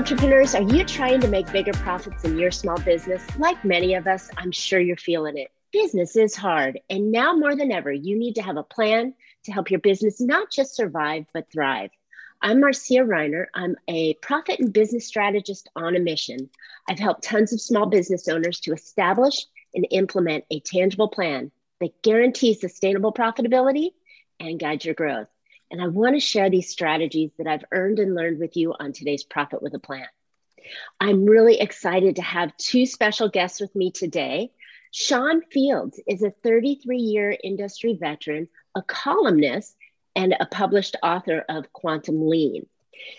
entrepreneurs, are you trying to make bigger profits in your small business? Like many of us, I'm sure you're feeling it. Business is hard, and now more than ever, you need to have a plan to help your business not just survive, but thrive. I'm Marcia Reiner. I'm a profit and business strategist on a mission. I've helped tons of small business owners to establish and implement a tangible plan that guarantees sustainable profitability and guides your growth. And I want to share these strategies that I've earned and learned with you on today's Profit with a Plan. I'm really excited to have two special guests with me today. Sean Fields is a 33 year industry veteran, a columnist, and a published author of Quantum Lean.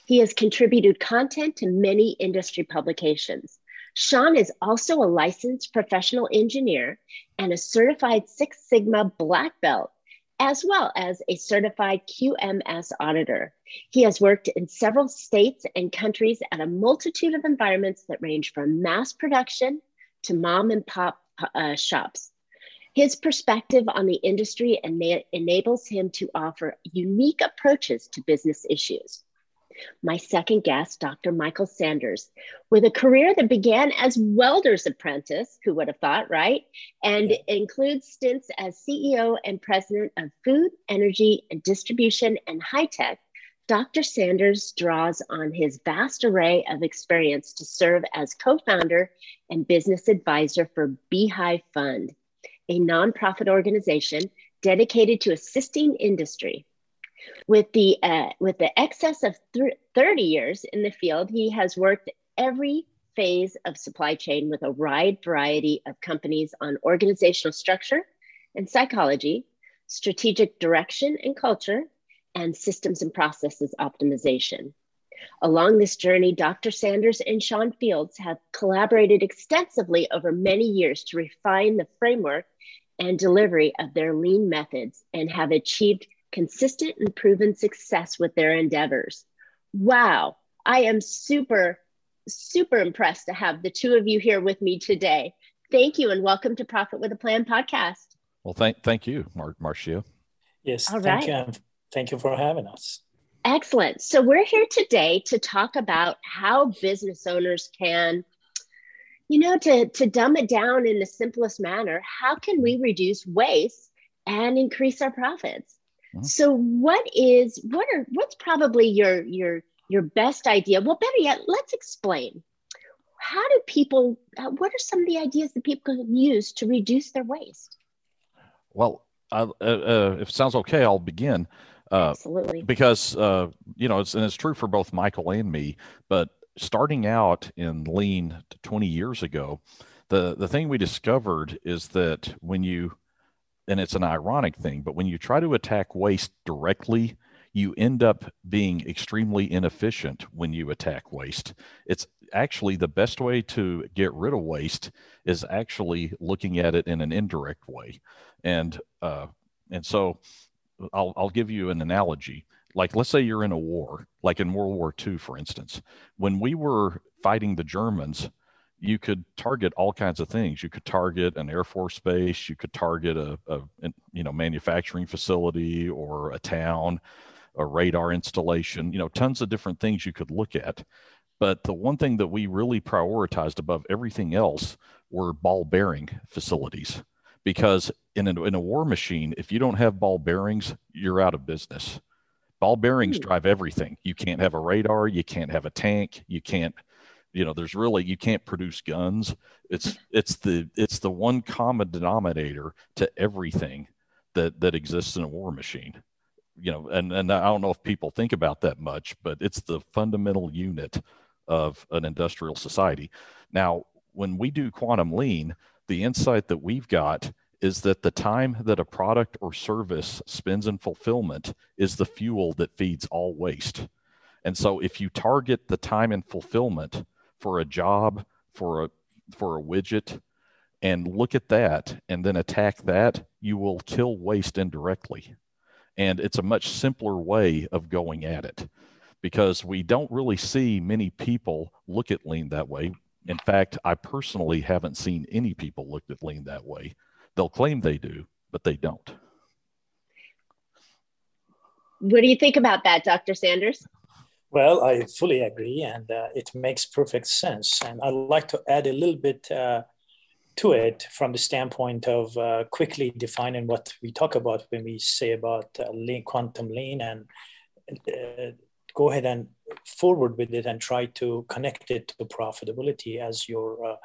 He has contributed content to many industry publications. Sean is also a licensed professional engineer and a certified Six Sigma black belt as well as a certified QMS auditor. He has worked in several states and countries at a multitude of environments that range from mass production to mom and pop uh, shops. His perspective on the industry ena- enables him to offer unique approaches to business issues my second guest, Dr. Michael Sanders, with a career that began as welder's apprentice, who would have thought, right? And includes stints as CEO and president of Food, Energy, and Distribution and High Tech. Dr. Sanders draws on his vast array of experience to serve as co founder and business advisor for Beehive Fund, a nonprofit organization dedicated to assisting industry with the uh, with the excess of th- 30 years in the field, he has worked every phase of supply chain with a wide variety of companies on organizational structure and psychology, strategic direction and culture, and systems and processes optimization. Along this journey, Dr. Sanders and Sean Fields have collaborated extensively over many years to refine the framework and delivery of their lean methods and have achieved consistent and proven success with their endeavors. Wow, I am super, super impressed to have the two of you here with me today. Thank you and welcome to Profit with a Plan podcast. Well, thank, thank you, Mar- Marcia. Yes, All thank right. you. Thank you for having us. Excellent. So, we're here today to talk about how business owners can, you know, to, to dumb it down in the simplest manner, how can we reduce waste and increase our profits? Mm-hmm. So what is what are what's probably your your your best idea? Well, better yet, let's explain. How do people? Uh, what are some of the ideas that people can use to reduce their waste? Well, uh, uh, if it sounds okay, I'll begin. Uh, Absolutely. Because uh, you know, it's and it's true for both Michael and me. But starting out in lean 20 years ago, the the thing we discovered is that when you and it's an ironic thing, but when you try to attack waste directly, you end up being extremely inefficient when you attack waste. It's actually the best way to get rid of waste is actually looking at it in an indirect way, and uh, and so I'll I'll give you an analogy. Like let's say you're in a war, like in World War II, for instance. When we were fighting the Germans, you could target all kinds of things. You could target an air force base. You could target a, a you know manufacturing facility or a town, a radar installation. You know, tons of different things you could look at. But the one thing that we really prioritized above everything else were ball bearing facilities, because in a, in a war machine, if you don't have ball bearings, you're out of business. Ball bearings hmm. drive everything. You can't have a radar. You can't have a tank. You can't you know there's really you can't produce guns. It's mm-hmm. it's the it's the one common denominator to everything that that exists in a war machine. You know and and i don't know if people think about that much but it's the fundamental unit of an industrial society. Now when we do quantum lean the insight that we've got is that the time that a product or service spends in fulfillment is the fuel that feeds all waste. And so if you target the time in fulfillment for a job, for a for a widget, and look at that and then attack that, you will kill waste indirectly. And it's a much simpler way of going at it because we don't really see many people look at lean that way. In fact, I personally haven't seen any people look at lean that way. They'll claim they do, but they don't. What do you think about that, Dr. Sanders? Well, I fully agree, and uh, it makes perfect sense. And I'd like to add a little bit uh, to it from the standpoint of uh, quickly defining what we talk about when we say about uh, lean, quantum lean, and uh, go ahead and forward with it and try to connect it to profitability as your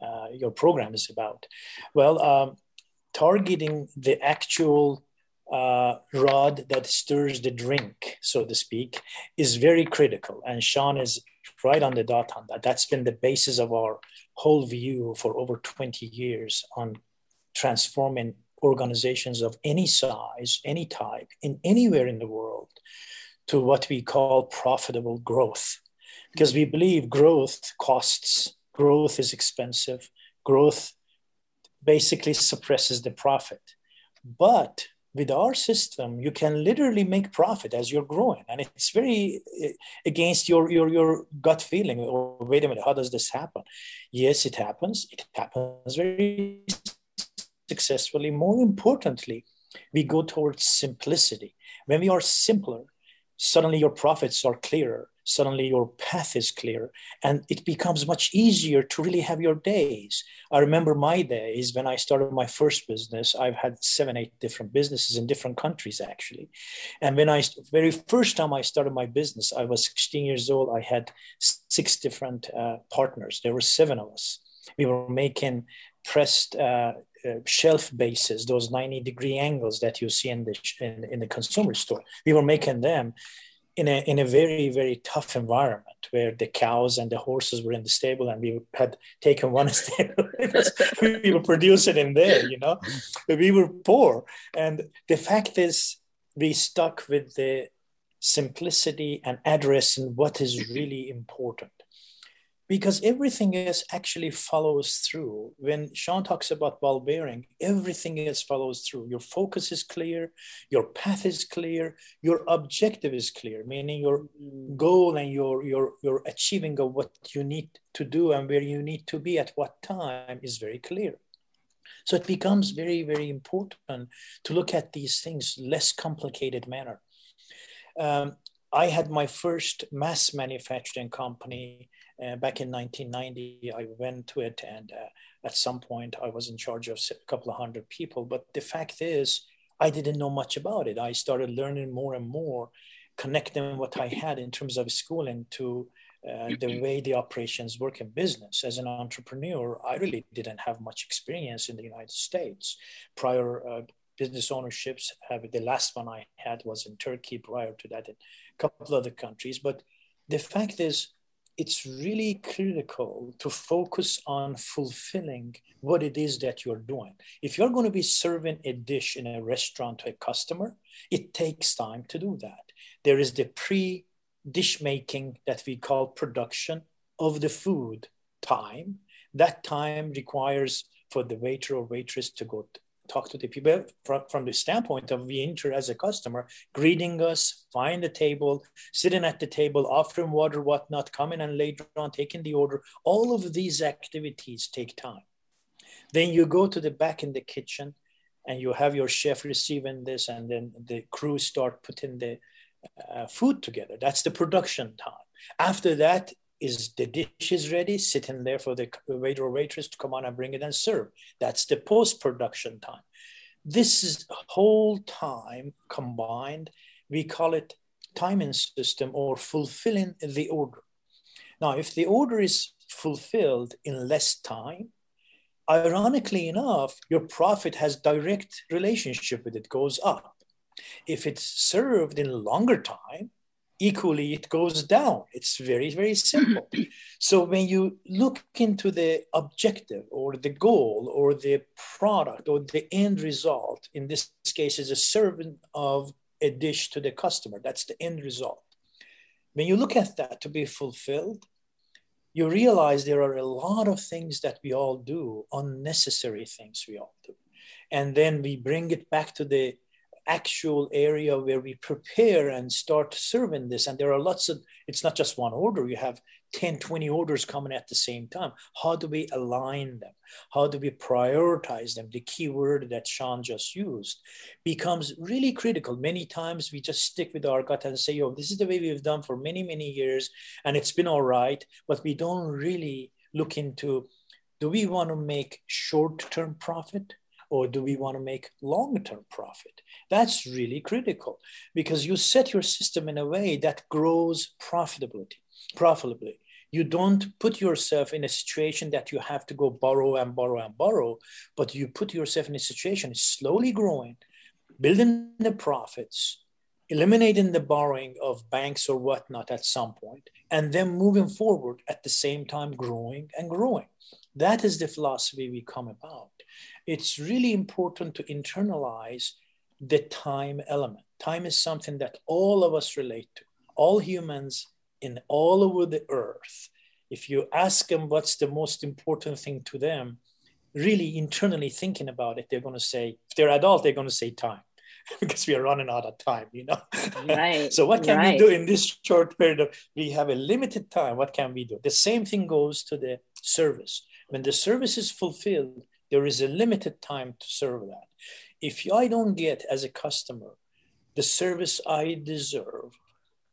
uh, your program is about. Well, um, targeting the actual uh, rod that stirs the drink, so to speak, is very critical. And Sean is right on the dot on that. That's been the basis of our whole view for over 20 years on transforming organizations of any size, any type, in anywhere in the world to what we call profitable growth. Because we believe growth costs, growth is expensive, growth basically suppresses the profit. But with our system, you can literally make profit as you're growing. And it's very eh, against your, your, your gut feeling. Oh, wait a minute, how does this happen? Yes, it happens. It happens very successfully. More importantly, we go towards simplicity. When we are simpler, suddenly your profits are clearer suddenly your path is clear and it becomes much easier to really have your days. I remember my days when i started my first business. I've had seven eight different businesses in different countries actually. And when i very first time i started my business i was 16 years old. I had six different uh, partners. There were seven of us. We were making pressed uh, uh, shelf bases, those 90 degree angles that you see in the, in, in the consumer store. We were making them in a in a very very tough environment where the cows and the horses were in the stable and we had taken one stable we were producing in there you know. But we were poor. And the fact is we stuck with the simplicity and addressing what is really important because everything else actually follows through. When Sean talks about ball bearing, everything else follows through. Your focus is clear, your path is clear, your objective is clear, meaning your goal and your your your achieving of what you need to do and where you need to be at what time is very clear. So it becomes very, very important to look at these things less complicated manner. Um, I had my first mass manufacturing company uh, back in 1990, I went to it, and uh, at some point, I was in charge of a couple of hundred people. But the fact is, I didn't know much about it. I started learning more and more, connecting what I had in terms of schooling to uh, the way the operations work in business. As an entrepreneur, I really didn't have much experience in the United States. Prior uh, business ownerships, have, the last one I had was in Turkey. Prior to that, in a couple of other countries. But the fact is, it's really critical to focus on fulfilling what it is that you're doing. If you're going to be serving a dish in a restaurant to a customer, it takes time to do that. There is the pre dish making that we call production of the food time. That time requires for the waiter or waitress to go talk to the people from, from the standpoint of we enter as a customer, greeting us, find the table, sitting at the table, offering water, whatnot, coming and later on taking the order. All of these activities take time. Then you go to the back in the kitchen and you have your chef receiving this, and then the crew start putting the uh, food together. That's the production time. After that, is the dish is ready, sitting there for the waiter or waitress to come on and bring it and serve. That's the post production time. This is whole time combined. We call it timing system or fulfilling the order. Now, if the order is fulfilled in less time, ironically enough, your profit has direct relationship with it, goes up. If it's served in longer time, equally it goes down. It's very, very simple. so when you look into the objective or the goal or the product or the end result, in this case, is a serving of a dish to the customer. That's the end result. When you look at that to be fulfilled, you realize there are a lot of things that we all do, unnecessary things we all do. And then we bring it back to the actual area where we prepare and start serving this. And there are lots of, it's not just one order. You have 10, 20 orders coming at the same time. How do we align them? How do we prioritize them? The key word that Sean just used becomes really critical. Many times we just stick with our gut and say, oh, this is the way we've done for many, many years, and it's been all right, but we don't really look into do we want to make short term profit or do we want to make long term profit? That's really critical because you set your system in a way that grows profitability, profitably. You don't put yourself in a situation that you have to go borrow and borrow and borrow, but you put yourself in a situation slowly growing, building the profits, eliminating the borrowing of banks or whatnot at some point, and then moving forward at the same time growing and growing. That is the philosophy we come about. It's really important to internalize the time element. Time is something that all of us relate to, all humans in all over the earth. If you ask them what's the most important thing to them, really internally thinking about it, they're going to say, if they're adult, they're going to say time. because we are running out of time, you know. Right. so what can right. we do in this short period of we have a limited time? What can we do? The same thing goes to the service. When the service is fulfilled, there is a limited time to serve that. If I don't get as a customer the service I deserve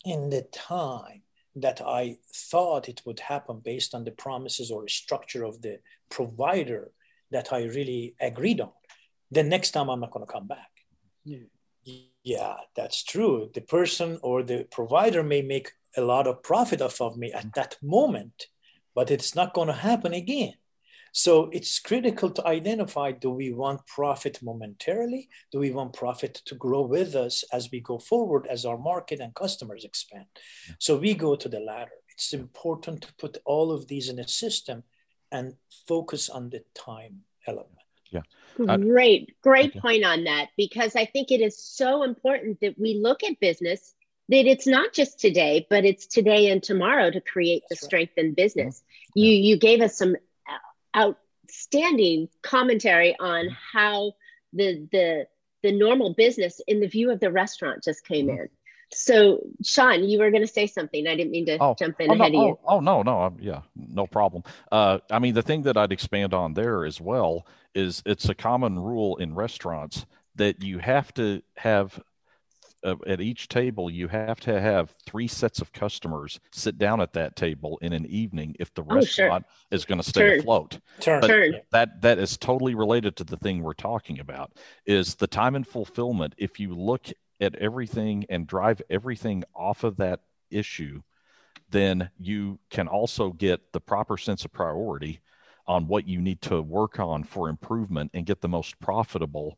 in the time that I thought it would happen based on the promises or structure of the provider that I really agreed on, then next time I'm not going to come back. Yeah, that's true. The person or the provider may make a lot of profit off of me at that moment, but it's not going to happen again. So it's critical to identify do we want profit momentarily? Do we want profit to grow with us as we go forward, as our market and customers expand? So we go to the latter. It's important to put all of these in a system and focus on the time element. Yeah. Uh, great, great okay. point on that because I think it is so important that we look at business that it's not just today, but it's today and tomorrow to create That's the right. strength in business. Yeah. You you gave us some outstanding commentary on mm-hmm. how the the the normal business in the view of the restaurant just came mm-hmm. in. So, Sean, you were going to say something. I didn't mean to oh, jump in oh, ahead no, of you. Oh, oh no, no, yeah, no problem. Uh, I mean, the thing that I'd expand on there as well is it's a common rule in restaurants that you have to have uh, at each table, you have to have three sets of customers sit down at that table in an evening if the restaurant oh, sure. is going to stay Turn. afloat. Turn. Turn. That that is totally related to the thing we're talking about. Is the time and fulfillment? If you look at everything and drive everything off of that issue, then you can also get the proper sense of priority on what you need to work on for improvement and get the most profitable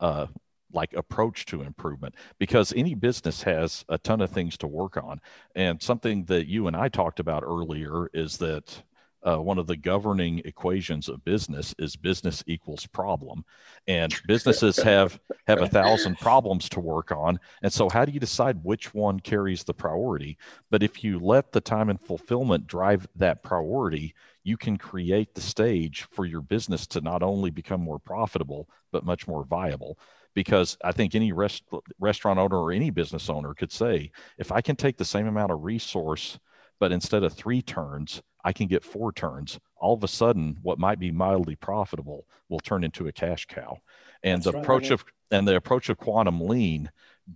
uh, like approach to improvement because any business has a ton of things to work on. And something that you and i talked about earlier is that uh, one of the governing equations of business is business equals problem. And businesses have have a thousand problems to work on. And so how do you decide which one carries the priority? But if you let the time and fulfillment drive that priority you can create the stage for your business to not only become more profitable but much more viable because I think any rest, restaurant owner or any business owner could say, if I can take the same amount of resource, but instead of three turns, I can get four turns. All of a sudden, what might be mildly profitable will turn into a cash cow. And That's the right, approach of and the approach of quantum lean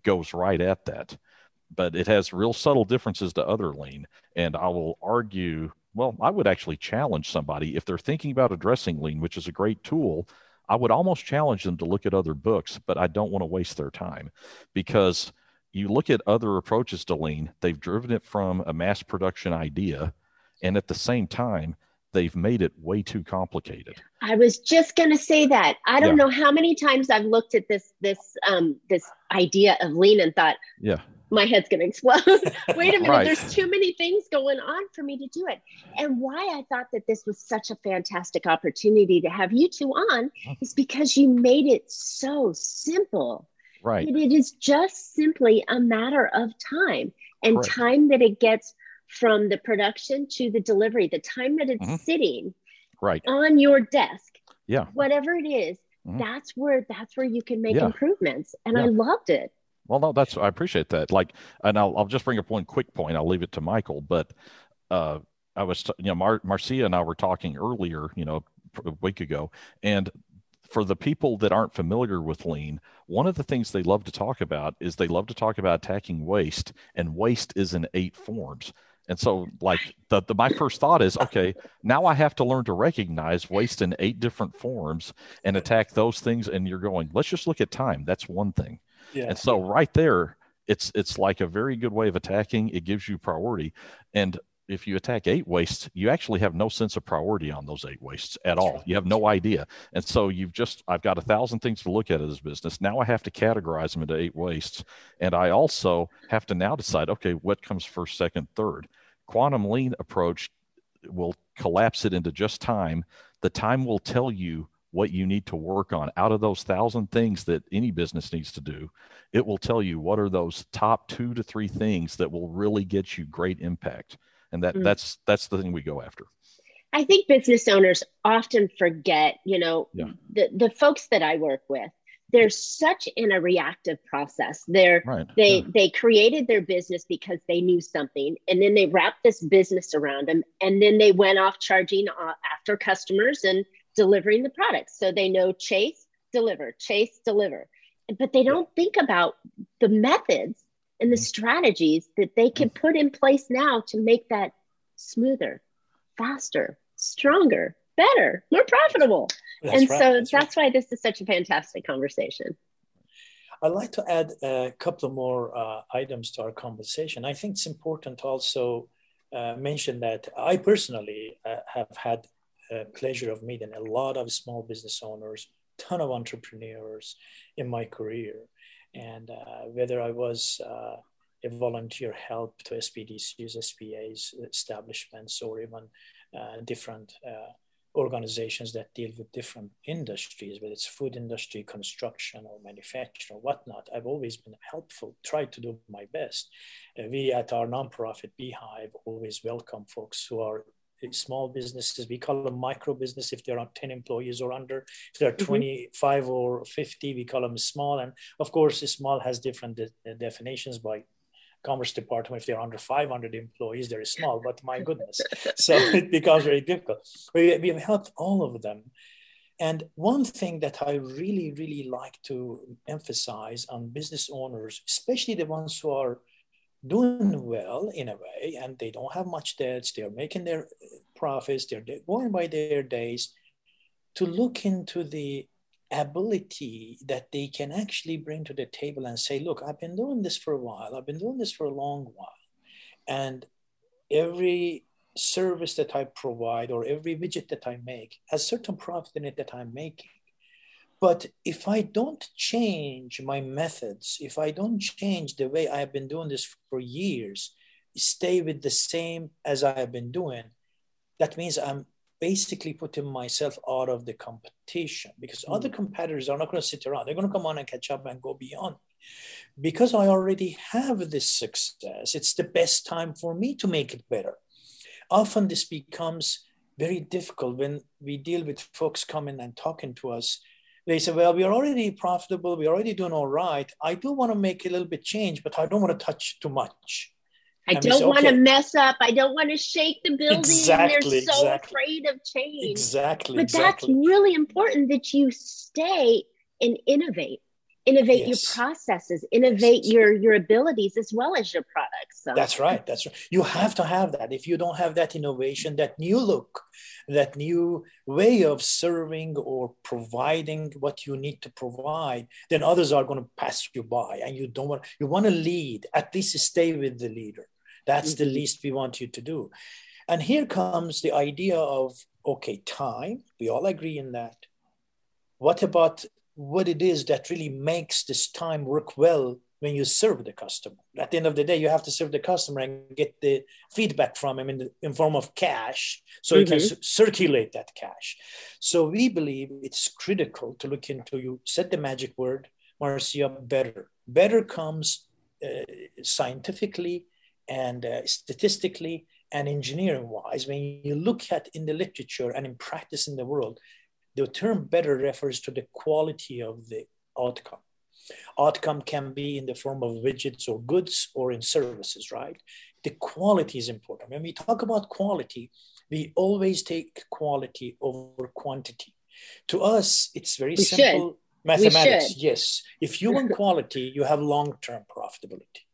goes right at that. But it has real subtle differences to other lean. And I will argue, well, I would actually challenge somebody if they're thinking about addressing lean, which is a great tool I would almost challenge them to look at other books, but I don't want to waste their time because you look at other approaches to lean, they've driven it from a mass production idea, and at the same time, they've made it way too complicated. I was just going to say that. I don't yeah. know how many times I've looked at this this um this idea of lean and thought, yeah, my head's going to explode. Wait a minute, right. there's too many things going on for me to do it. And why I thought that this was such a fantastic opportunity to have you two on is because you made it so simple. Right. it is just simply a matter of time and Correct. time that it gets from the production to the delivery, the time that it's mm-hmm. sitting right on your desk. Yeah. Whatever it is, mm-hmm. that's where that's where you can make yeah. improvements. And yeah. I loved it. Well, no, that's I appreciate that. Like, and I'll I'll just bring up one quick point. I'll leave it to Michael, but uh, I was, you know, Mar- Marcia and I were talking earlier, you know, a week ago, and for the people that aren't familiar with lean, one of the things they love to talk about is they love to talk about attacking waste, and waste is in eight forms. And so, like the, the my first thought is, okay, now I have to learn to recognize waste in eight different forms and attack those things. And you're going, let's just look at time. That's one thing. Yeah. And so, right there, it's it's like a very good way of attacking. It gives you priority, and if you attack eight wastes, you actually have no sense of priority on those eight wastes at all. You have no idea. And so you've just, I've got a thousand things to look at as business. Now I have to categorize them into eight wastes. And I also have to now decide, okay, what comes first, second, third? Quantum lean approach will collapse it into just time. The time will tell you what you need to work on out of those thousand things that any business needs to do it will tell you what are those top two to three things that will really get you great impact and that mm. that's that's the thing we go after i think business owners often forget you know yeah. the the folks that i work with they're such in a reactive process they're right. they yeah. they created their business because they knew something and then they wrapped this business around them and then they went off charging uh, after customers and delivering the products so they know chase deliver chase deliver but they don't think about the methods and the mm-hmm. strategies that they can put in place now to make that smoother, faster, stronger, better, more profitable. That's and right. so that's, that's right. why this is such a fantastic conversation. I'd like to add a couple of more uh, items to our conversation. I think it's important to also uh, mention that I personally uh, have had pleasure of meeting a lot of small business owners, ton of entrepreneurs in my career and uh, whether I was uh, a volunteer help to SBDCs, SBAs, establishments, or even uh, different uh, organizations that deal with different industries, whether it's food industry, construction, or manufacturing, or whatnot. I've always been helpful, tried to do my best. Uh, we at our nonprofit Beehive always welcome folks who are small businesses. We call them micro business if there are 10 employees or under. If there are mm-hmm. 25 or 50, we call them small. And of course, small has different de- definitions by Commerce Department. If they're under 500 employees, they're small, but my goodness. so it becomes very difficult. We, we have helped all of them. And one thing that I really, really like to emphasize on business owners, especially the ones who are doing well in a way and they don't have much debts they're making their uh, profits they're going by their days to look into the ability that they can actually bring to the table and say look i've been doing this for a while i've been doing this for a long while and every service that i provide or every widget that i make has certain profit in it that i'm making but if I don't change my methods, if I don't change the way I have been doing this for years, stay with the same as I have been doing, that means I'm basically putting myself out of the competition because mm. other competitors are not going to sit around. They're going to come on and catch up and go beyond. Because I already have this success, it's the best time for me to make it better. Often this becomes very difficult when we deal with folks coming and talking to us they say, well, we're already profitable. We're already doing all right. I do want to make a little bit change, but I don't want to touch too much. I and don't say, want okay. to mess up. I don't want to shake the building. Exactly, They're so exactly. afraid of change. Exactly. But exactly. that's really important that you stay and innovate innovate yes. your processes innovate yes. your your abilities as well as your products so. that's right that's right you have to have that if you don't have that innovation that new look that new way of serving or providing what you need to provide then others are going to pass you by and you don't want you want to lead at least stay with the leader that's mm-hmm. the least we want you to do and here comes the idea of okay time we all agree in that what about what it is that really makes this time work well when you serve the customer. At the end of the day, you have to serve the customer and get the feedback from him in, the, in form of cash so mm-hmm. you can c- circulate that cash. So we believe it's critical to look into, you said the magic word, Marcia, better. Better comes uh, scientifically and uh, statistically and engineering wise. When you look at in the literature and in practice in the world, the term better refers to the quality of the outcome. Outcome can be in the form of widgets or goods or in services, right? the quality is important. When we talk about quality, we always take quality over quantity. To us, it's very we simple should. mathematics. Yes. If you want quality, you have long term profitability.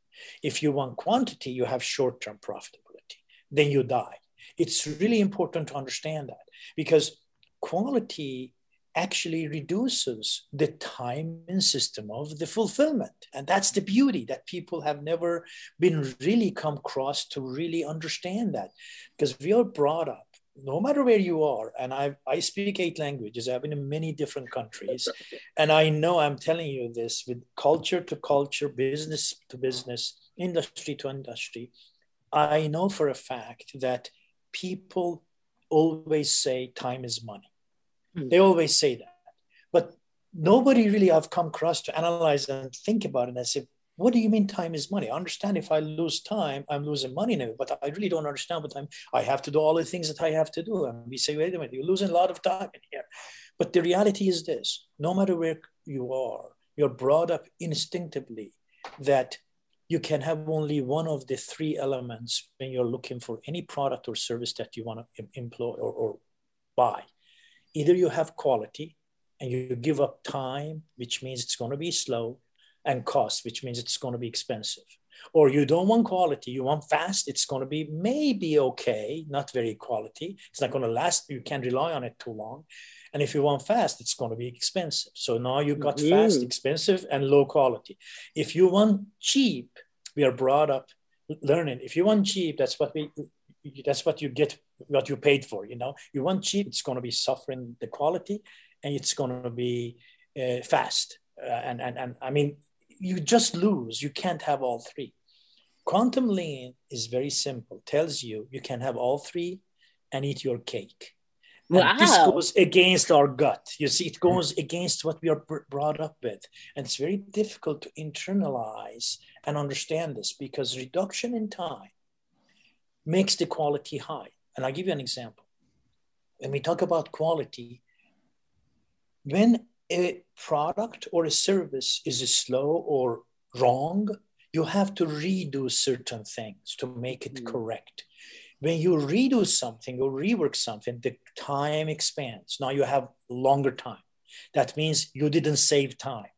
If you want quantity, you have short term profitability. Then you die. It's really important to understand that because quality actually reduces the time and system of the fulfillment. And that's the beauty that people have never been really come across to really understand that. Because we are brought up, no matter where you are, and I, I speak eight languages, I've been in many different countries. And I know I'm telling you this with culture to culture, business to business, industry to industry. I know for a fact that people always say time is money Hmm. They always say that. But nobody really I've come across to analyze and think about it and say, what do you mean time is money? I understand if I lose time, I'm losing money now, but I really don't understand what time I have to do all the things that I have to do. And we say, wait a minute, you're losing a lot of time in here. But the reality is this no matter where you are, you're brought up instinctively that you can have only one of the three elements when you're looking for any product or service that you want to employ or, or buy either you have quality and you give up time, which means it's going to be slow, and cost, which means it's going to be expensive. Or you don't want quality, you want fast, it's going to be maybe okay, not very quality. It's not going to last, you can't rely on it too long. And if you want fast, it's going to be expensive. So now you got mm-hmm. fast, expensive, and low quality. If you want cheap, we are brought up learning. If you want cheap, that's what we that's what you get what you paid for you know you want cheap it's going to be suffering the quality and it's going to be uh, fast uh, and, and and i mean you just lose you can't have all three quantum lean is very simple tells you you can have all three and eat your cake wow. this goes against our gut you see it goes against what we are brought up with and it's very difficult to internalize and understand this because reduction in time makes the quality high. And I'll give you an example. When we talk about quality, when a product or a service is slow or wrong, you have to redo certain things to make it mm. correct. When you redo something or rework something, the time expands. Now you have longer time. That means you didn't save time.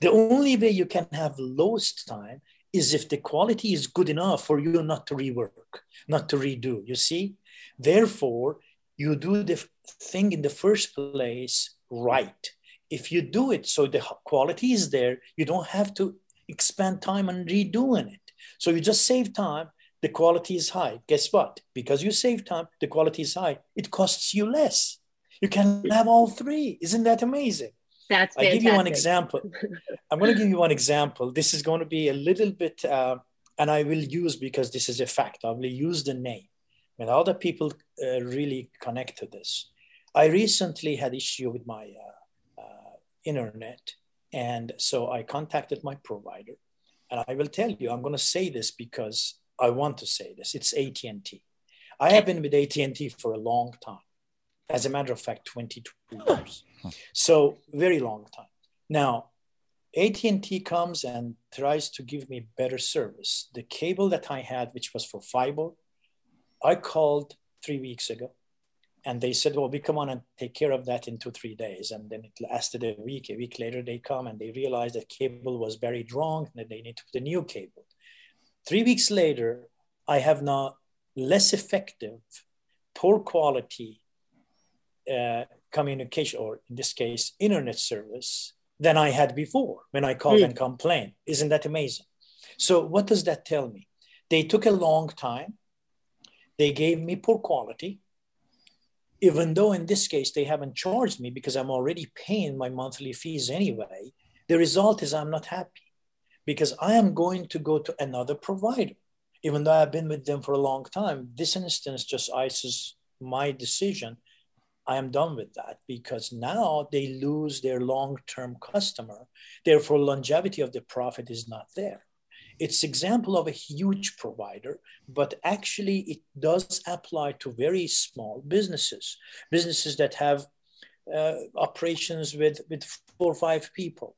The only way you can have lost time is if the quality is good enough for you not to rework, not to redo. You see? Therefore, you do the thing in the first place right. If you do it so the quality is there, you don't have to expend time on redoing it. So you just save time, the quality is high. Guess what? Because you save time, the quality is high, it costs you less. You can have all three. Isn't that amazing? That's fantastic. I'll give you one example. I'm going to give you one example. This is going to be a little bit, uh, and I will use because this is a fact. I will use the name. And other people uh, really connect to this. I recently had issue with my uh, uh internet, and so I contacted my provider. And I will tell you, I'm going to say this because I want to say this. It's AT&T. I have been with AT&T for a long time. As a matter of fact, 22 years. So very long time. Now, AT&T comes and tries to give me better service. The cable that I had, which was for fiber, I called three weeks ago and they said, well, we come on and take care of that in two, three days. And then it lasted a week. A week later, they come and they realized that cable was buried wrong and that they need to put a new cable. Three weeks later, I have now less effective, poor quality uh, communication, or in this case, internet service than I had before when I called mm. and complained. Isn't that amazing? So, what does that tell me? They took a long time. They gave me poor quality, even though in this case they haven't charged me because I'm already paying my monthly fees anyway. The result is I'm not happy because I am going to go to another provider, even though I've been with them for a long time. This instance just ices my decision I am done with that because now they lose their long term customer. Therefore, longevity of the profit is not there. It's example of a huge provider, but actually it does apply to very small businesses, businesses that have uh, operations with, with four or five people.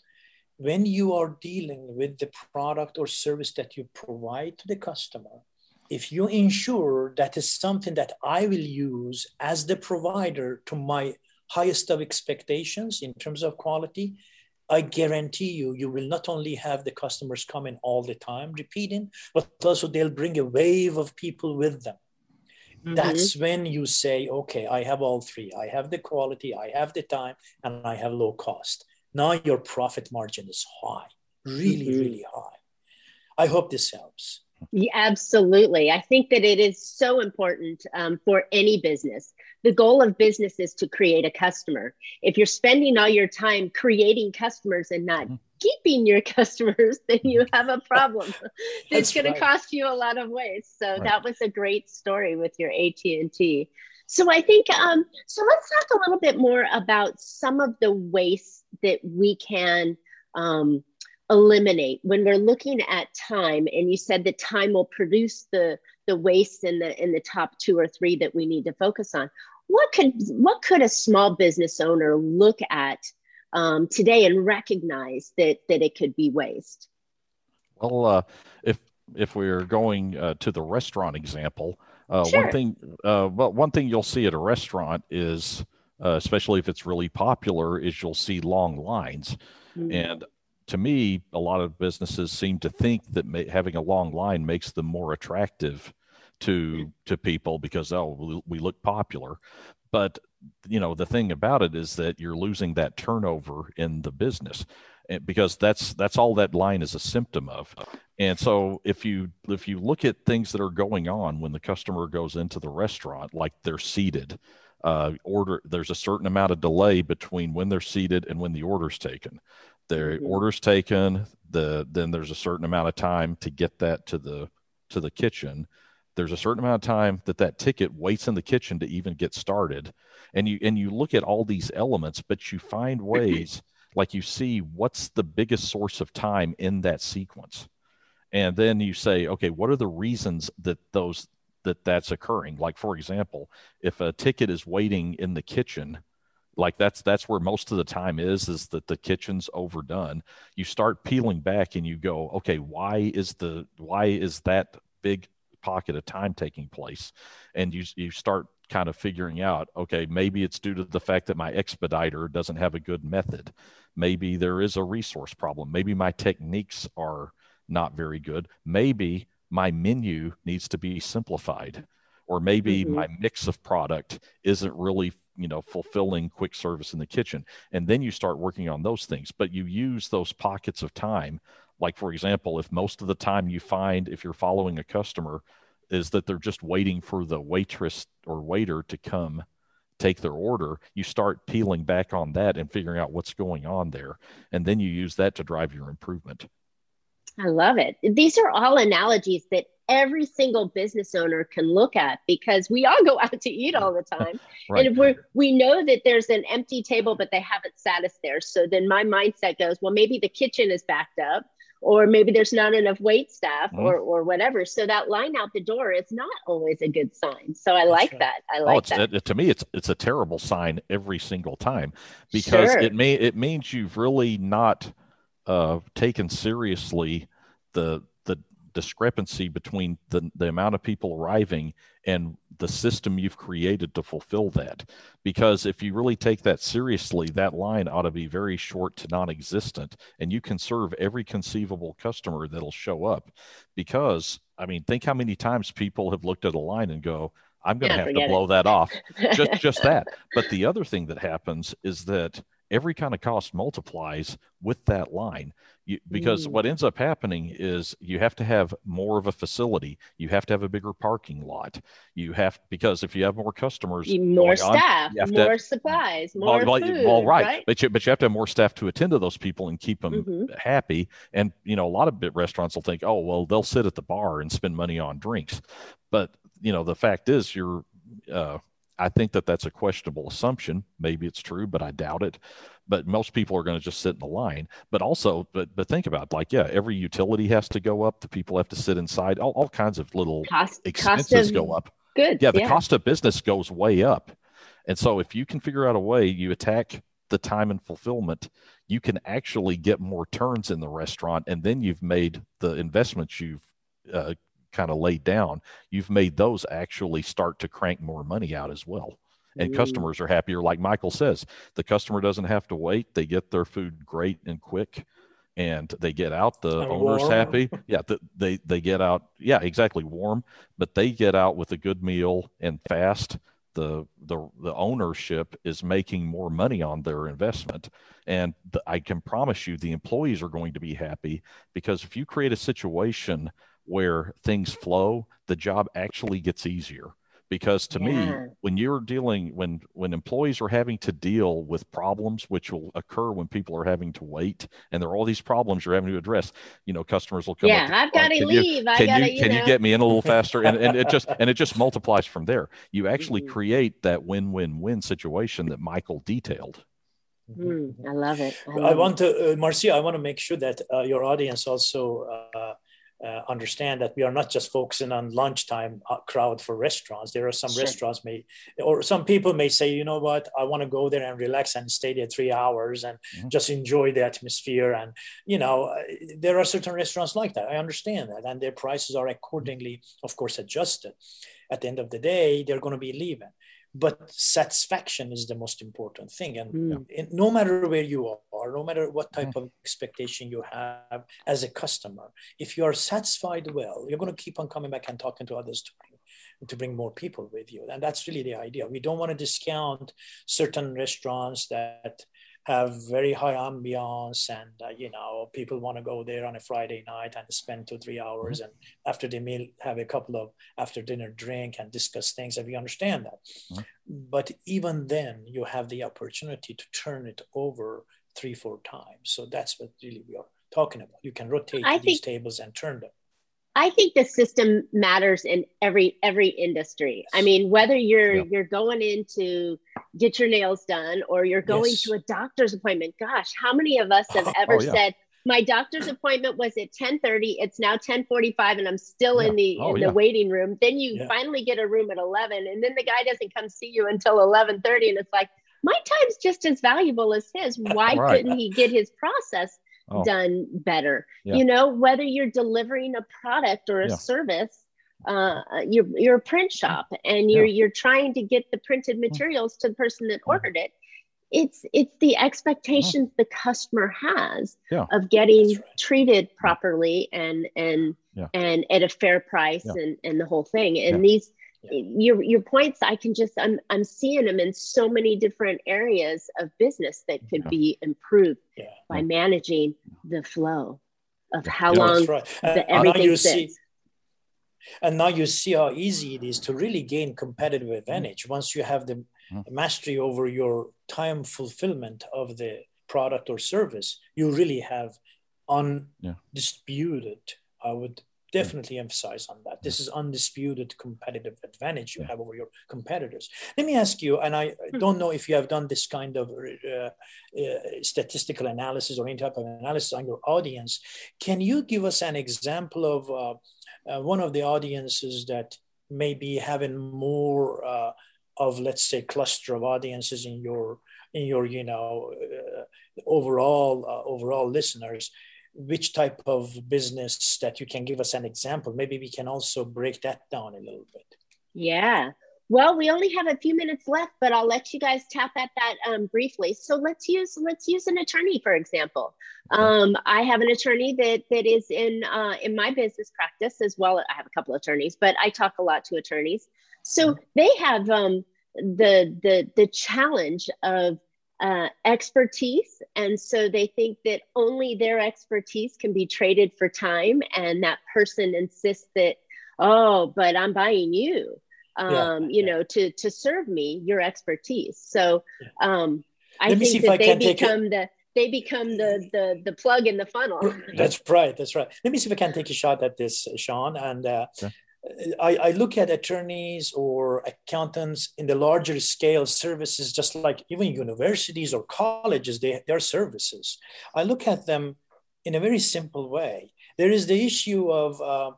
When you are dealing with the product or service that you provide to the customer, if you ensure that is something that I will use as the provider to my highest of expectations in terms of quality, I guarantee you, you will not only have the customers coming all the time repeating, but also they'll bring a wave of people with them. Mm-hmm. That's when you say, okay, I have all three. I have the quality, I have the time, and I have low cost. Now your profit margin is high, really, mm-hmm. really high. I hope this helps. Yeah, absolutely. I think that it is so important um, for any business. The goal of business is to create a customer. If you're spending all your time creating customers and not mm-hmm. keeping your customers, then you have a problem. That's going right. to cost you a lot of ways. So right. that was a great story with your AT and T. So I think um, so. Let's talk a little bit more about some of the waste that we can um, eliminate when we're looking at time and you said that time will produce the the waste in the in the top two or three that we need to focus on what could what could a small business owner look at um, today and recognize that that it could be waste well uh, if if we're going uh, to the restaurant example uh, sure. one thing uh, well one thing you'll see at a restaurant is uh, especially if it's really popular is you'll see long lines mm-hmm. and to me, a lot of businesses seem to think that may, having a long line makes them more attractive to to people because oh we look popular but you know the thing about it is that you're losing that turnover in the business because that's that's all that line is a symptom of and so if you if you look at things that are going on when the customer goes into the restaurant like they're seated uh, order there's a certain amount of delay between when they're seated and when the order's taken. Their mm-hmm. orders taken the then there's a certain amount of time to get that to the to the kitchen. There's a certain amount of time that that ticket waits in the kitchen to even get started. And you and you look at all these elements but you find ways like you see what's the biggest source of time in that sequence and then you say okay what are the reasons that those that that's occurring? Like for example if a ticket is waiting in the kitchen like that's that's where most of the time is is that the kitchen's overdone. You start peeling back and you go okay why is the why is that big pocket of time taking place? And you you start kind of figuring out okay maybe it's due to the fact that my expediter doesn't have a good method. Maybe there is a resource problem. Maybe my techniques are not very good. Maybe my menu needs to be simplified or maybe mm-hmm. my mix of product isn't really you know fulfilling quick service in the kitchen. And then you start working on those things. But you use those pockets of time. Like for example if most of the time you find if you're following a customer is that they're just waiting for the waitress or waiter to come take their order you start peeling back on that and figuring out what's going on there. And then you use that to drive your improvement i love it these are all analogies that every single business owner can look at because we all go out to eat all the time. right. And if we we know that there's an empty table, but they haven't sat us there. So then my mindset goes, well, maybe the kitchen is backed up, or maybe there's not enough wait staff mm-hmm. or or whatever. So that line out the door is not always a good sign. So I like right. that. I like oh, that. It, to me, it's it's a terrible sign every single time because sure. it may it means you've really not uh, taken seriously the the discrepancy between the, the amount of people arriving and the system you've created to fulfill that. Because if you really take that seriously, that line ought to be very short to non existent, and you can serve every conceivable customer that'll show up. Because, I mean, think how many times people have looked at a line and go, I'm going to yeah, have to blow it. that off. just, just that. But the other thing that happens is that every kind of cost multiplies with that line. You, because mm. what ends up happening is you have to have more of a facility. You have to have a bigger parking lot. You have because if you have more customers more staff on, more have, supplies more well, food, well right, right, But, you, but you have to have more staff to attend to those people and keep them mm-hmm. happy. And you know a lot of bit restaurants will think oh well they'll sit at the bar and spend money on drinks. But you know the fact is you're uh, I think that that's a questionable assumption. Maybe it's true, but I doubt it. But most people are going to just sit in the line. But also, but but think about it, like yeah, every utility has to go up. The people have to sit inside. All, all kinds of little cost, expenses cost go up. Good. Yeah, the yeah. cost of business goes way up. And so if you can figure out a way, you attack the time and fulfillment, you can actually get more turns in the restaurant, and then you've made the investments you've uh, kind of laid down, you've made those actually start to crank more money out as well. And mm. customers are happier. Like Michael says, the customer doesn't have to wait. They get their food great and quick and they get out the and owner's warm. happy yeah the, they they get out yeah exactly warm but they get out with a good meal and fast the the the ownership is making more money on their investment and the, i can promise you the employees are going to be happy because if you create a situation where things flow the job actually gets easier because to yeah. me when you're dealing when when employees are having to deal with problems which will occur when people are having to wait and there are all these problems you're having to address you know customers will come yeah i've got to leave you, I can you, you can know. you get me in a little faster and, and it just and it just multiplies from there you actually mm-hmm. create that win-win-win situation that michael detailed mm, i love it i, love I want it. to uh, marcia i want to make sure that uh, your audience also uh, uh, understand that we are not just focusing on lunchtime uh, crowd for restaurants. There are some sure. restaurants may, or some people may say, you know what, I want to go there and relax and stay there three hours and mm-hmm. just enjoy the atmosphere. And you know, uh, there are certain restaurants like that. I understand that, and their prices are accordingly, of course, adjusted. At the end of the day, they're going to be leaving but satisfaction is the most important thing and mm. no matter where you are no matter what type mm. of expectation you have as a customer if you are satisfied well you're going to keep on coming back and talking to others to bring to bring more people with you and that's really the idea we don't want to discount certain restaurants that have very high ambiance and uh, you know people want to go there on a friday night and spend two three hours mm-hmm. and after the meal have a couple of after dinner drink and discuss things and we understand that mm-hmm. but even then you have the opportunity to turn it over three four times so that's what really we are talking about you can rotate I these think, tables and turn them I think the system matters in every every industry. I mean, whether you're yeah. you're going in to get your nails done or you're going yes. to a doctor's appointment. Gosh, how many of us have oh, ever oh, yeah. said my doctor's appointment was at 10:30, it's now 10:45 and I'm still yeah. in the oh, in the waiting room. Then you finally get a room at 11 and then the guy doesn't come see you until 11:30 and it's like my time's just as valuable as his. Why right. couldn't he get his process oh. done better. Yeah. You know, whether you're delivering a product or a yeah. service, uh, you're you're a print shop and you're yeah. you're trying to get the printed materials to the person that ordered it. It's it's the expectations the customer has of getting right. treated properly and and and at a fair price and and the whole thing. And these your your points i can just i'm i'm seeing them in so many different areas of business that could yeah. be improved yeah. by managing the flow of how yeah, long right. the, everything sits. See, and now you see how easy it is to really gain competitive advantage mm. once you have the mm. mastery over your time fulfillment of the product or service you really have undisputed i would definitely emphasize on that. This is undisputed competitive advantage you have over your competitors. Let me ask you, and I hmm. don't know if you have done this kind of uh, uh, statistical analysis or any type of analysis on your audience. Can you give us an example of uh, uh one of the audiences that may be having more uh, of, let's say, cluster of audiences in your in your you know uh, overall overall listeners which type of business that you can give us an example? Maybe we can also break that down a little bit. Yeah. Well we only have a few minutes left but i'll let you guys tap at that um, briefly. So let's use let's use an attorney for example. Um, i have an attorney that that is in uh, in my business practice as well. I have a couple of attorneys but i talk a lot to attorneys. So mm-hmm. they have um, the the the challenge of uh, expertise. And so they think that only their expertise can be traded for time. And that person insists that, oh, but I'm buying you, um, yeah. you know, to, to serve me your expertise. So um, I think that I they become the, they become the, the the plug in the funnel. That's right. That's right. Let me see if I can take a shot at this, Sean. And uh, I, I, look at attorneys or accountants in the larger scale services, just like even universities or colleges, they, their services. I look at them in a very simple way. There is the issue of uh,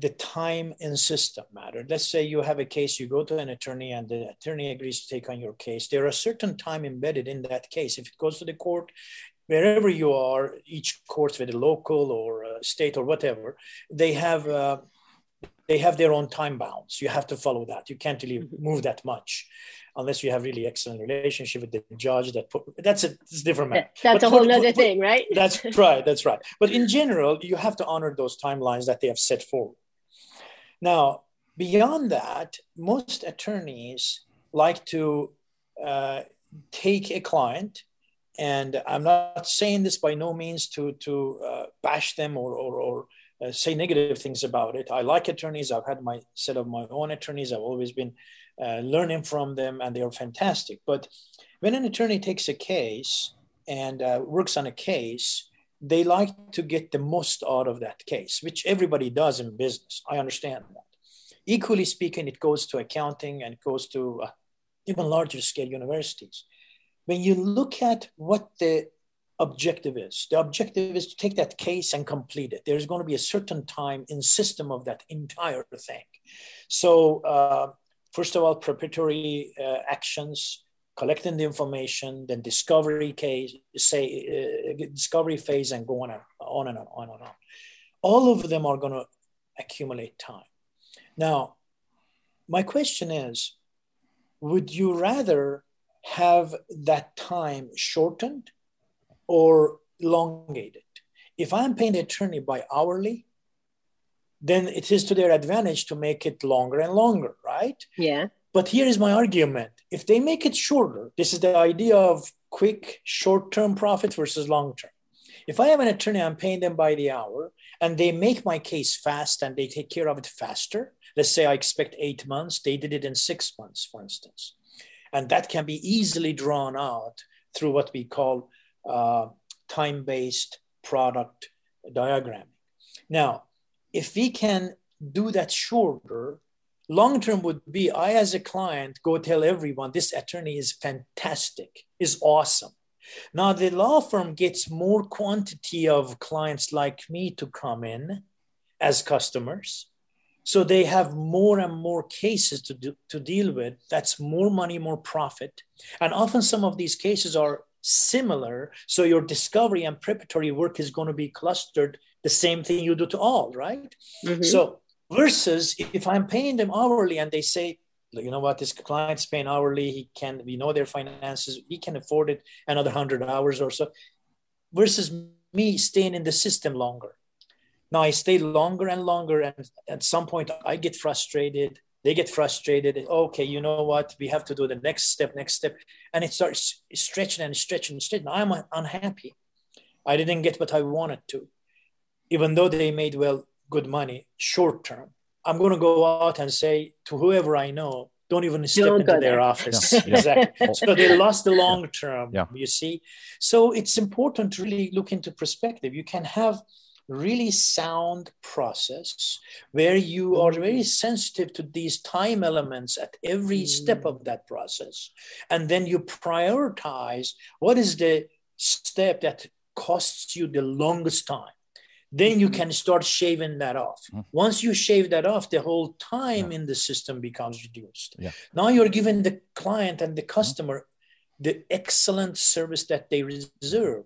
the time and system matter. Let's say you have a case, you go to an attorney, and the attorney agrees to take on your case. There are certain time embedded in that case. If it goes to the court, wherever you are, each court, whether local or uh, state or whatever, they have. Uh, they have their own time bounds. You have to follow that. You can't really mm-hmm. move that much unless you have really excellent relationship with the judge that put, that's a, that's a different matter. That's but a whole other thing, right? that's right. That's right. But in general, you have to honor those timelines that they have set forward. Now, beyond that, most attorneys like to uh, take a client and I'm not saying this by no means to to uh, bash them or or, or uh, say negative things about it. I like attorneys. I've had my set of my own attorneys. I've always been uh, learning from them, and they are fantastic. But when an attorney takes a case and uh, works on a case, they like to get the most out of that case, which everybody does in business. I understand that. Equally speaking, it goes to accounting and goes to uh, even larger scale universities. When you look at what the objective is, the objective is to take that case and complete it. There's going to be a certain time in system of that entire thing. So uh, first of all, preparatory uh, actions, collecting the information, then discovery case, say uh, discovery phase, and go on and on and on, on and on. All of them are going to accumulate time. Now, my question is, would you rather have that time shortened or elongated? If I'm paying the attorney by hourly, then it is to their advantage to make it longer and longer, right? Yeah. But here is my argument. If they make it shorter, this is the idea of quick short term profit versus long term. If I have an attorney, I'm paying them by the hour and they make my case fast and they take care of it faster. Let's say I expect eight months, they did it in six months, for instance. And that can be easily drawn out through what we call uh, time based product diagramming. Now, if we can do that shorter, long term would be I, as a client, go tell everyone this attorney is fantastic, is awesome. Now, the law firm gets more quantity of clients like me to come in as customers. So they have more and more cases to, do, to deal with. That's more money, more profit. And often some of these cases are similar. So your discovery and preparatory work is going to be clustered the same thing you do to all, right? mm-hmm. So versus if I'm paying them hourly and they say, you know what, this client's paying hourly, he can, we know their finances, he can afford it another hundred hours or so, versus me staying in the system longer. Now I stay longer and longer, and at some point I get frustrated. They get frustrated. Okay, you know what? We have to do the next step, next step, and it starts stretching and stretching and stretching. I'm unhappy. I didn't get what I wanted to even though they made well good money short term. I'm going to go out and say to whoever I know, don't even step don't into their there. office. Yeah. exactly. so they lost the long term. Yeah. You see, so it's important to really look into perspective. You can have really sound process where you are very sensitive to these time elements at every step of that process and then you prioritize what is the step that costs you the longest time then you mm-hmm. can start shaving that off. Mm-hmm. Once you shave that off, the whole time yeah. in the system becomes reduced. Yeah. Now you're giving the client and the mm-hmm. customer the excellent service that they deserve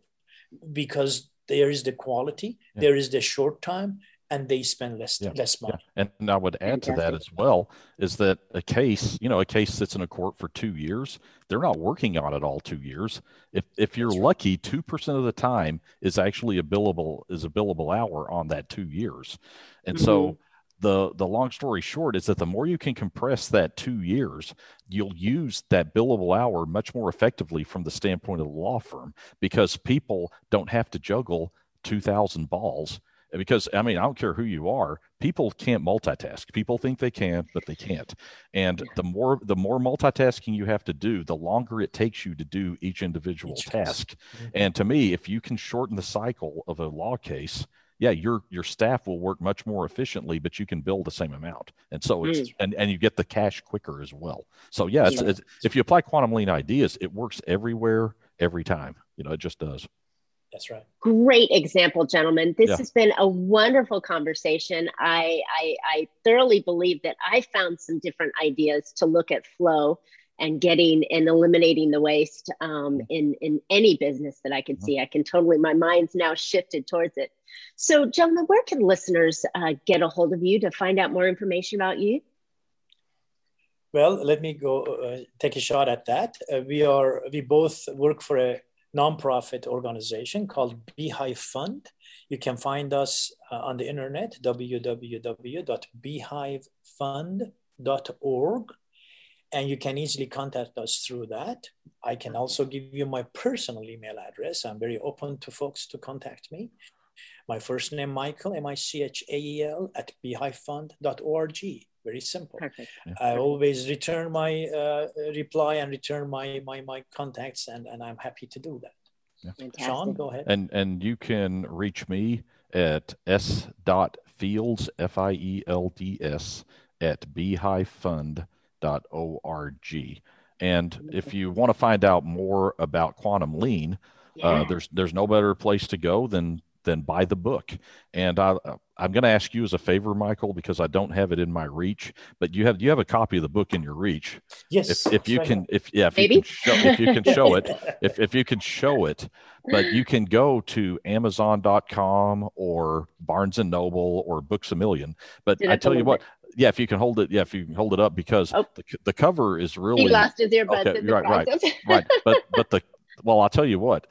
because there is the quality, yeah. there is the short time, and they spend less yeah. less money. Yeah. And I would add to that as well is that a case, you know, a case sits in a court for two years. They're not working on it all two years. If if you're That's lucky, two percent of the time is actually a billable is a billable hour on that two years. And mm-hmm. so the the long story short is that the more you can compress that two years, you'll use that billable hour much more effectively from the standpoint of the law firm because people don't have to juggle two thousand balls because I mean, I don't care who you are, people can't multitask. People think they can, but they can't. And the more the more multitasking you have to do, the longer it takes you to do each individual each task. Mm-hmm. And to me, if you can shorten the cycle of a law case, yeah, your your staff will work much more efficiently, but you can bill the same amount, and so it's mm. and and you get the cash quicker as well. So yeah, it's, it's, if you apply quantum lean ideas, it works everywhere, every time. You know, it just does. That's right. Great example, gentlemen. This yeah. has been a wonderful conversation. I, I, I thoroughly believe that I found some different ideas to look at flow and getting and eliminating the waste um, mm-hmm. in in any business that I can mm-hmm. see. I can totally my mind's now shifted towards it. So, gentlemen, where can listeners uh, get a hold of you to find out more information about you? Well, let me go uh, take a shot at that. Uh, we are we both work for a nonprofit organization called Beehive Fund. You can find us uh, on the internet www.beehivefund.org and you can easily contact us through that. I can also give you my personal email address. I'm very open to folks to contact me. My first name, Michael, M I C H A E L, at beehivefund.org. Very simple. Perfect. I always return my uh, reply and return my, my, my contacts, and, and I'm happy to do that. Yeah. Sean, go ahead. And, and you can reach me at s. Fields, F I E L D S, at beehivefund.org org. And if you want to find out more about quantum lean, uh, yeah. uh, there's there's no better place to go than than buy the book. And I, I'm going to ask you as a favor, Michael, because I don't have it in my reach. But you have you have a copy of the book in your reach. Yes. If, if you can, if yeah, if Maybe? you can show, if you can show it, if if you can show it, but you can go to Amazon.com or Barnes and Noble or Books a Million. But Did I tell you what, yeah, if you can hold it, yeah, if you can hold it up because oh. the, the cover is really he lost his earbuds okay, right, process. right, right. But but the well, I'll tell you what,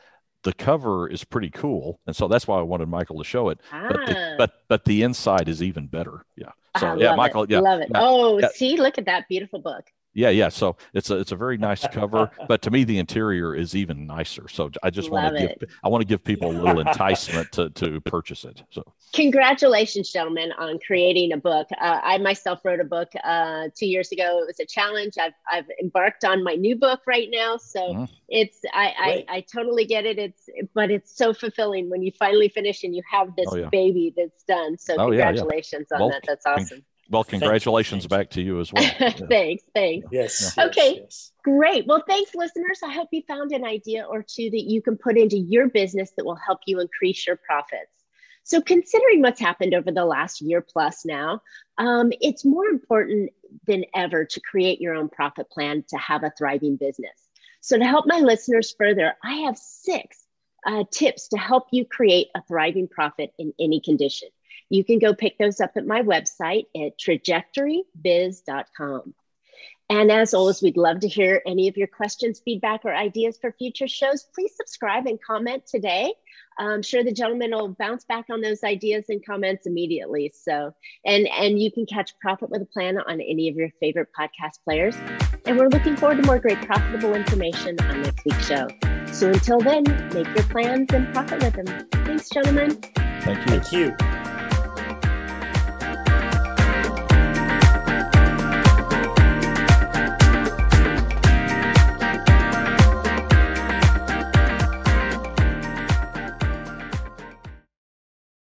the cover is pretty cool, and so that's why I wanted Michael to show it. Ah. But the, ah. but but the inside is even better. Yeah. So I yeah, Michael. It. Yeah. Love it. oh, yeah. see, look at that beautiful book yeah yeah so it's a it's a very nice cover but to me the interior is even nicer so i just want to give i want to give people a little enticement to to purchase it so. Congratulations gentlemen on creating a book. Uh, i myself wrote a book uh, two years ago. It was a challenge. I've, I've embarked on my new book right now so mm-hmm. it's I, I, I totally get it. It's but it's so fulfilling when you finally finish and you have this oh, yeah. baby that's done so oh, congratulations yeah, yeah. on well, that. that's awesome well, congratulations you. back to you as well. thanks. Thanks. Yes. Okay. Yes. Great. Well, thanks, listeners. I hope you found an idea or two that you can put into your business that will help you increase your profits. So, considering what's happened over the last year plus now, um, it's more important than ever to create your own profit plan to have a thriving business. So, to help my listeners further, I have six uh, tips to help you create a thriving profit in any condition. You can go pick those up at my website at trajectorybiz.com. And as always, we'd love to hear any of your questions, feedback, or ideas for future shows. Please subscribe and comment today. I'm sure the gentleman will bounce back on those ideas and comments immediately. So, and and you can catch Profit with a Plan on any of your favorite podcast players. And we're looking forward to more great profitable information on next week's show. So until then, make your plans and profit with them. Thanks, gentlemen. Thank you. Thank you.